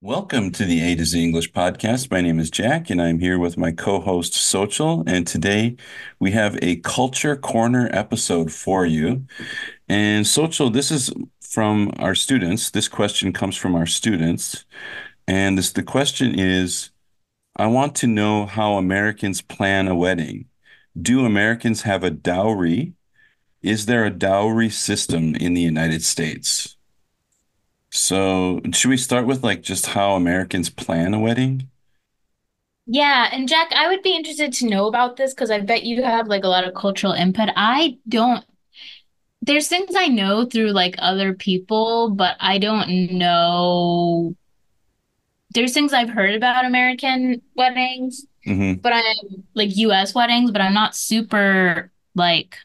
Welcome to the A to Z English podcast. My name is Jack, and I'm here with my co host, Xochitl. And today we have a Culture Corner episode for you. And Xochitl, this is from our students. This question comes from our students. And this, the question is I want to know how Americans plan a wedding. Do Americans have a dowry? Is there a dowry system in the United States? So, should we start with like just how Americans plan a wedding? Yeah, and Jack, I would be interested to know about this because I bet you have like a lot of cultural input. I don't, there's things I know through like other people, but I don't know. There's things I've heard about American weddings, hmm but I'm like US weddings, but I'm not super like,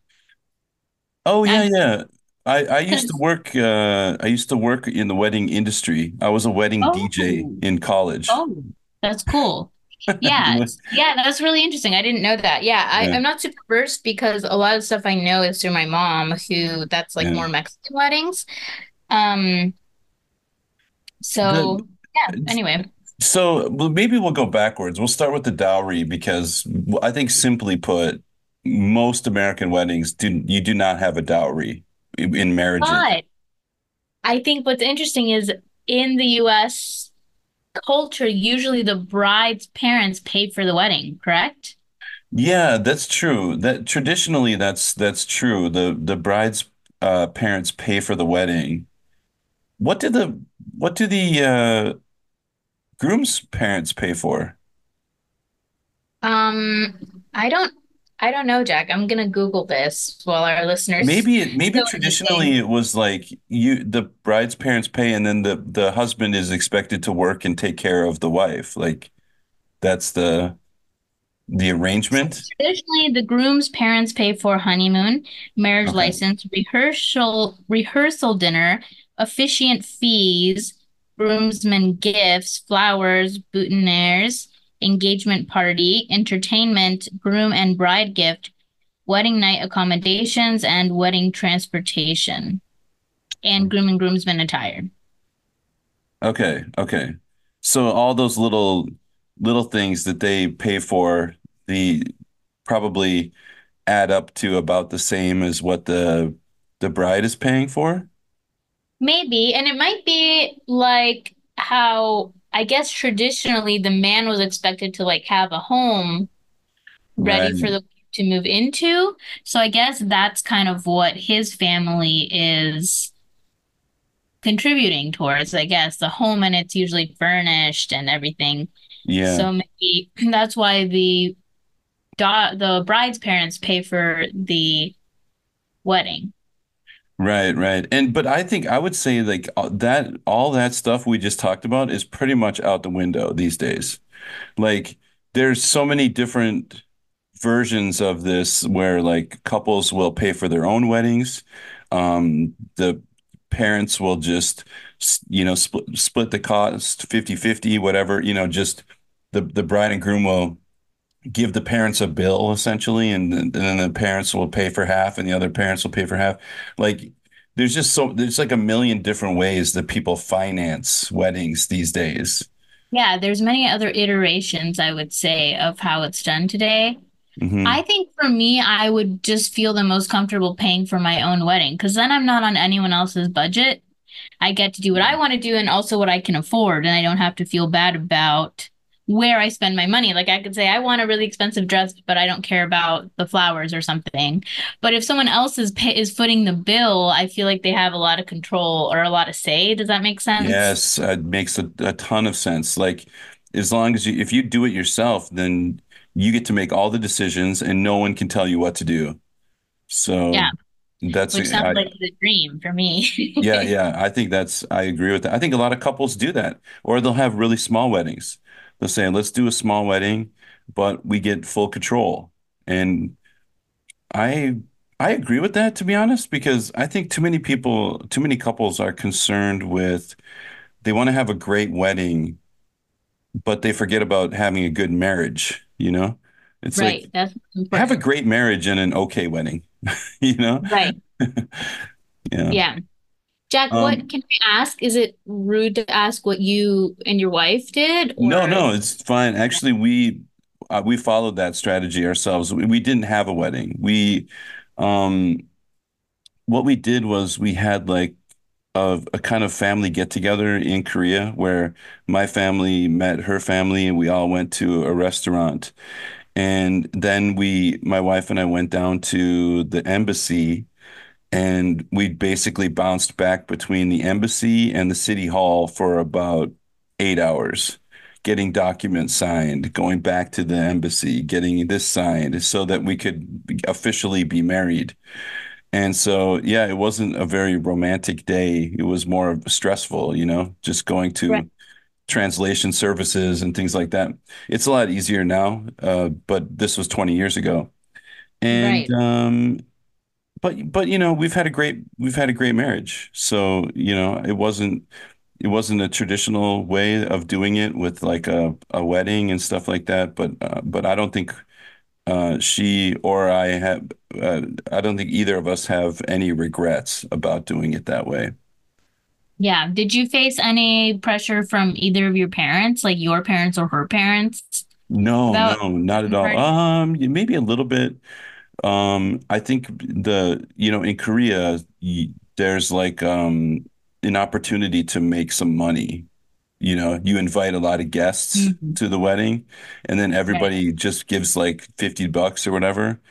Oh yeah, I'm, yeah. I I used to work uh I used to work in the wedding industry. I was a wedding DJ oh, in college. oh, that's cool. Yeah, yeah, that's really interesting. I didn't know that. Yeah, I, Yeah, I'm not super versed because a lot of stuff I know is through my mom, who that's like yeah. more Mexican weddings. Um, The so yeah, anyway. so maybe we'll go backwards. We'll start with the dowry because I think simply put, most American weddings do you do not have a dowry in marriage. But I think what's interesting is in the US culture, usually the bride's parents pay for the wedding, correct? Yeah, that's true. That traditionally that's that's true. The the bride's uh, parents pay for the wedding. What did the what do the uh, groom's parents pay for? Um, I don't I don't know, Jack. I'm gonna Google this while our listeners Maybe it maybe fill in the traditionally it was like you the bride's parents pay and then the the husband is expected to work and take care of the wife. Like that's the the So arrangement. traditionally, the groom's parents pay for honeymoon, marriage Okay. license, rehearsal, rehearsal dinner, officiant fees, groomsmen gifts, flowers, boutonnieres, engagement party, entertainment, groom and bride gift, wedding night accommodations, and wedding transportation, and groom and groomsmen attire. Okay. Okay. So all those little little things that they pay for, the probably add up to about the same as what the the bride is paying for. Maybe, and it might be like how I guess traditionally the man was expected to like have a home ready for Right. the to move into. So I guess that's kind of what his family is contributing towards, I guess, the home and it's usually furnished and everything. Yeah. So maybe that's why the da the bride's parents pay for the wedding. Right, right. And but I think I would say like uh, that all that stuff we just talked about is pretty much out the window these days. Like there's so many different versions of this where like couples will pay for their own weddings. Um, the parents will just you know split split the cost 50-50 whatever you know just the the bride and groom will give the parents a bill essentially and, and then the parents will pay for half and the other parents will pay for half. Like there's just so there's like a million different ways that people finance weddings these days. Yeah there's many other iterations i would say of how it's done today. Mm-hmm. i think for me i would just feel the most comfortable paying for my own wedding because then i'm not on anyone else's budget. I get to do what i want to do and also what i can afford and i don't have to feel bad about where I spend my money. Like I could say, I want a really expensive dress, but I don't care about the flowers or something. But if someone else is pay- is footing the bill, I feel like they have a lot of control or a lot of say. Does that make sense? Yes, it makes a, a ton of sense. Like as long as you, if you do it yourself, then you get to make all the decisions, and no one can tell you what to do. So yeah. That's Which sounds I, like the dream for me. yeah, yeah. I think that's I agree with that. I think a lot of couples do that. Or they'll have really small weddings they're saying let's do a small wedding, but we get full control. And I I agree with that to be honest, because I think too many people, too many couples are concerned with they want to have a great wedding, but they forget about having a good marriage, you know? It's right. like That's have a great marriage and an okay wedding, you know? Right. yeah. Yeah. Jack, um, what can I ask? Is it rude to ask what you and your wife did? Or? No, no, it's fine. Actually, we uh, we followed that strategy ourselves. We, we didn't have a wedding. We, um, what we did was we had like a, a kind of family get together in Korea where my family met her family and we all went to a restaurant. And then we, my wife and I went down to the embassy and we basically bounced back between the embassy and the city hall for about eight hours getting documents signed going back to the embassy getting this signed so that we could officially be married and so yeah it wasn't a very romantic day it was more stressful you know just going to right. translation services and things like that it's a lot easier now uh, but this was 20 years ago and right. um, but but you know we've had a great we've had a great marriage so you know it wasn't it wasn't a traditional way of doing it with like a, a wedding and stuff like that but uh, but I don't think uh, she or I have uh, I don't think either of us have any regrets about doing it that way. Yeah. Did you face any pressure from either of your parents, like your parents or her parents? No, no, not at all. Um, maybe a little bit. Um, I think the you know in Korea there's like um an opportunity to make some money. You know, you invite a lot of guests mm-hmm. to the wedding, and then everybody right. just gives like fifty bucks or whatever.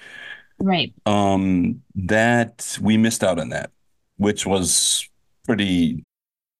Right. Um, that we missed out on that, which was pretty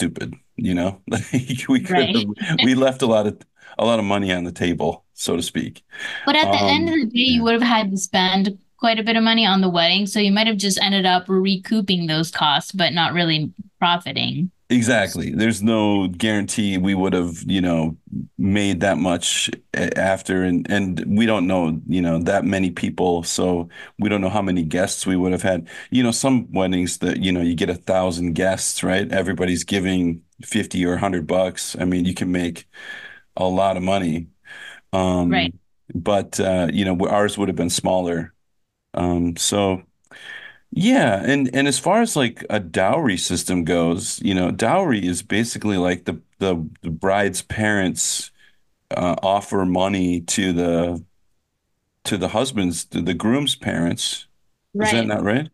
Stupid. You know, we could right. we left a lot of a lot of money on the table, so to speak. But at the um, end of the day, you would have had to spend quite a bit of money on the wedding, so you might have just ended up recouping those costs, but not really profiting. Exactly. There's no guarantee we would have, you know, made that much after and and we don't know, you know, that many people, so we don't know how many guests we would have had. You know, some weddings that, you know, you get a thousand guests, right? Everybody's giving 50 or 100 bucks. I mean, you can make a lot of money. Um, right. But uh, you know, ours would have been smaller. Um, so Yeah, and and as far as like a dowry system goes, you know, dowry is basically like the the, the bride's parents uh, offer money to the to the husband's to the groom's parents. Is that Right. not right?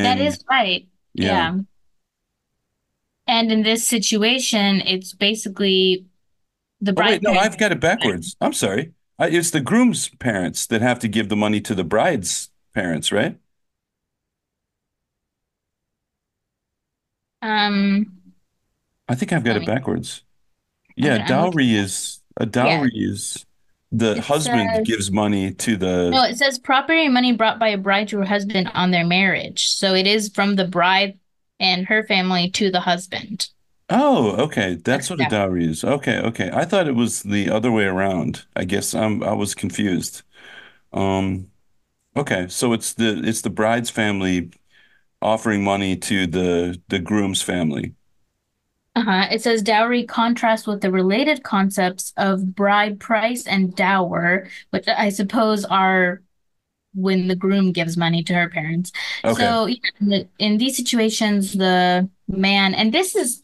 That And is right. yeah. Yeah. And in this situation, it's basically the Oh wait, bride no, parents. I've got it backwards. I'm sorry. I, it's the groom's parents that have to give the money to the bride's parents, right? Um, I think I've got it backwards. Yeah, gonna, I'm looking. dowry is a Yeah. dowry is the It husband says, gives money to the. no, it says property and money brought by a bride to her husband on their marriage. So it is from the bride and her family to the husband. Oh, okay. That's what a dowry is. Okay, okay. I thought it was the other way around. I guess I'm I was confused. Um, okay. So it's the it's the bride's family offering money to the the groom's family. Uh-huh. It says dowry contrasts with the related concepts of bride price and dower, which I suppose are when the groom gives money to her parents. Okay. So yeah, in, the, in these situations, the man, and this is,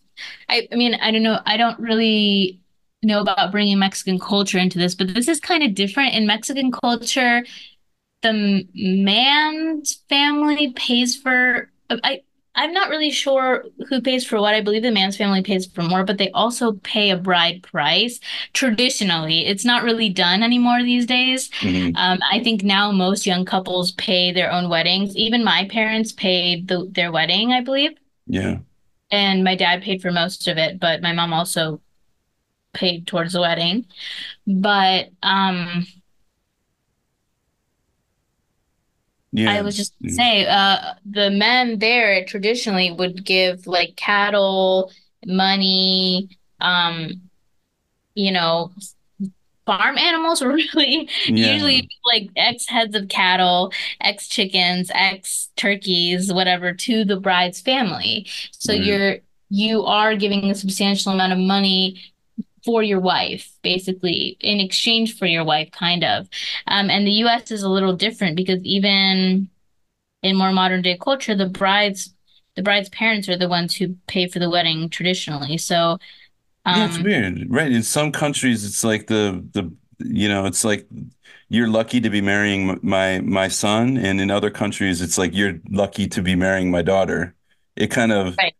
I, I mean, I don't know, I don't really know about bringing Mexican culture into this, but this is kind of different. In Mexican culture, the man's family pays for, I, I'm not really sure who pays for what. I believe the man's family pays for more, but they also pay a bride price. Traditionally, it's not really done anymore these days. hmm Um, I think now most young couples pay their own weddings. Even my parents paid the, their wedding, I believe, Yeah. and my dad paid for most of it, but my mom also paid towards the wedding. But um, I was just Yeah. say, uh, the men there traditionally would give like cattle, money, um, you know, farm animals really Yeah. usually like X heads of cattle, X chickens, X turkeys, whatever, to the bride's family. So you're you are giving a substantial amount of money for your wife, basically, in exchange for your wife, kind of. Um, and the US is a little different because even in more modern day culture, the bride's the bride's parents are the ones who pay for the wedding traditionally. So, Yeah, it's um, weird. Right. In some countries it's like the the you know, it's like you're lucky to be marrying my my son, and in other countries it's like you're lucky to be marrying my daughter. It kind of right.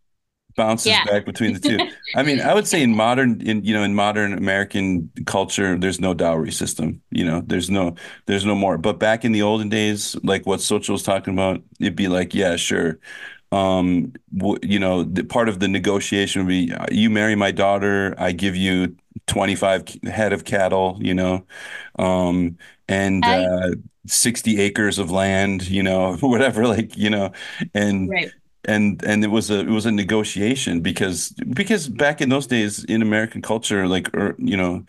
Bounces Yeah. back between the two. I mean, I would say in modern in you know in modern American culture, there's no dowry system. You know, there's no there's no more. But back in the olden days, like what Xochitl was talking about, it'd be like, yeah, sure. Um, w you know, the part of the negotiation would be, you marry my daughter, I give you 25 head of cattle, you know, um, and I uh, 60 acres of land, you know, whatever, like, you know, and right. And and it was a it was a negotiation because because back in those days in American culture, like or, you know,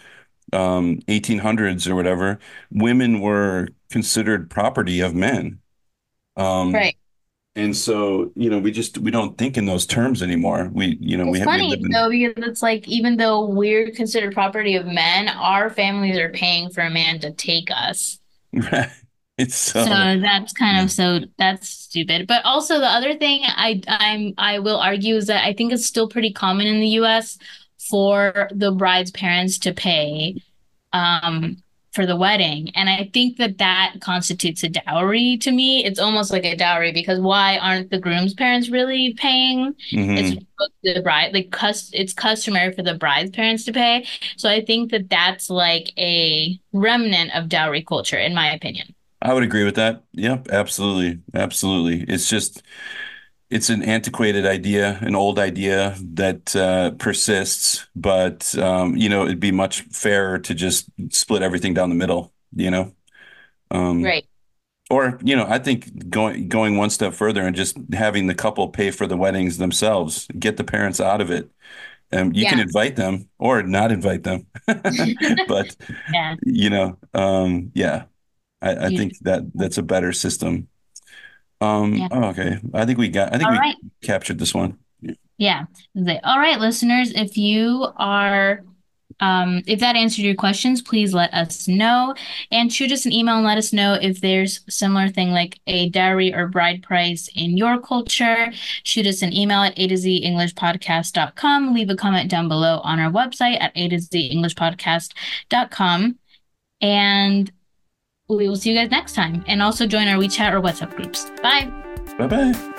um, 1800s or whatever, women were considered property of men. Um, Right. and so, you know, we just we don't think in those terms anymore. We, you know, we It's have we funny live in though, because it's like even though we're considered property of men, our families are paying for a man to take us. it's So so that's kind yeah. of so that's stupid. But also the other thing I I'm I will argue is that I think it's still pretty common in the US for the bride's parents to pay um for the wedding. And I think that that constitutes a dowry to me. It's almost like a dowry because why aren't the groom's parents really paying? It's hmm the bride, like cus it's customary for the bride's parents to pay. So I think that that's like a remnant of dowry culture, in my opinion. I would agree with that. Yep, absolutely. Absolutely. It's just it's an antiquated idea, an old idea that uh, persists, but um, you know, it'd be much fairer to just split everything down the middle, you know. Um, Right. or, you know, I think going going one step further and just having the couple pay for the weddings themselves, get the parents out of it. Um, you can invite them or not invite them, but Yeah. you know, um, yeah, I, I think that that's a better system. Um, yeah. oh, okay. I think we got, I think All we right. captured this one. Yeah. All right, listeners, if you are Um, if that answered your questions, please let us know and shoot us an email and let us know if there's similar thing like a dowry or bride price in your culture. Shoot us an email at a to z englishpodcast.com. Leave a comment down below on our website at a to z englishpodcast.com. And we will see you guys next time. And also join our WeChat or WhatsApp groups. Bye. Bye bye.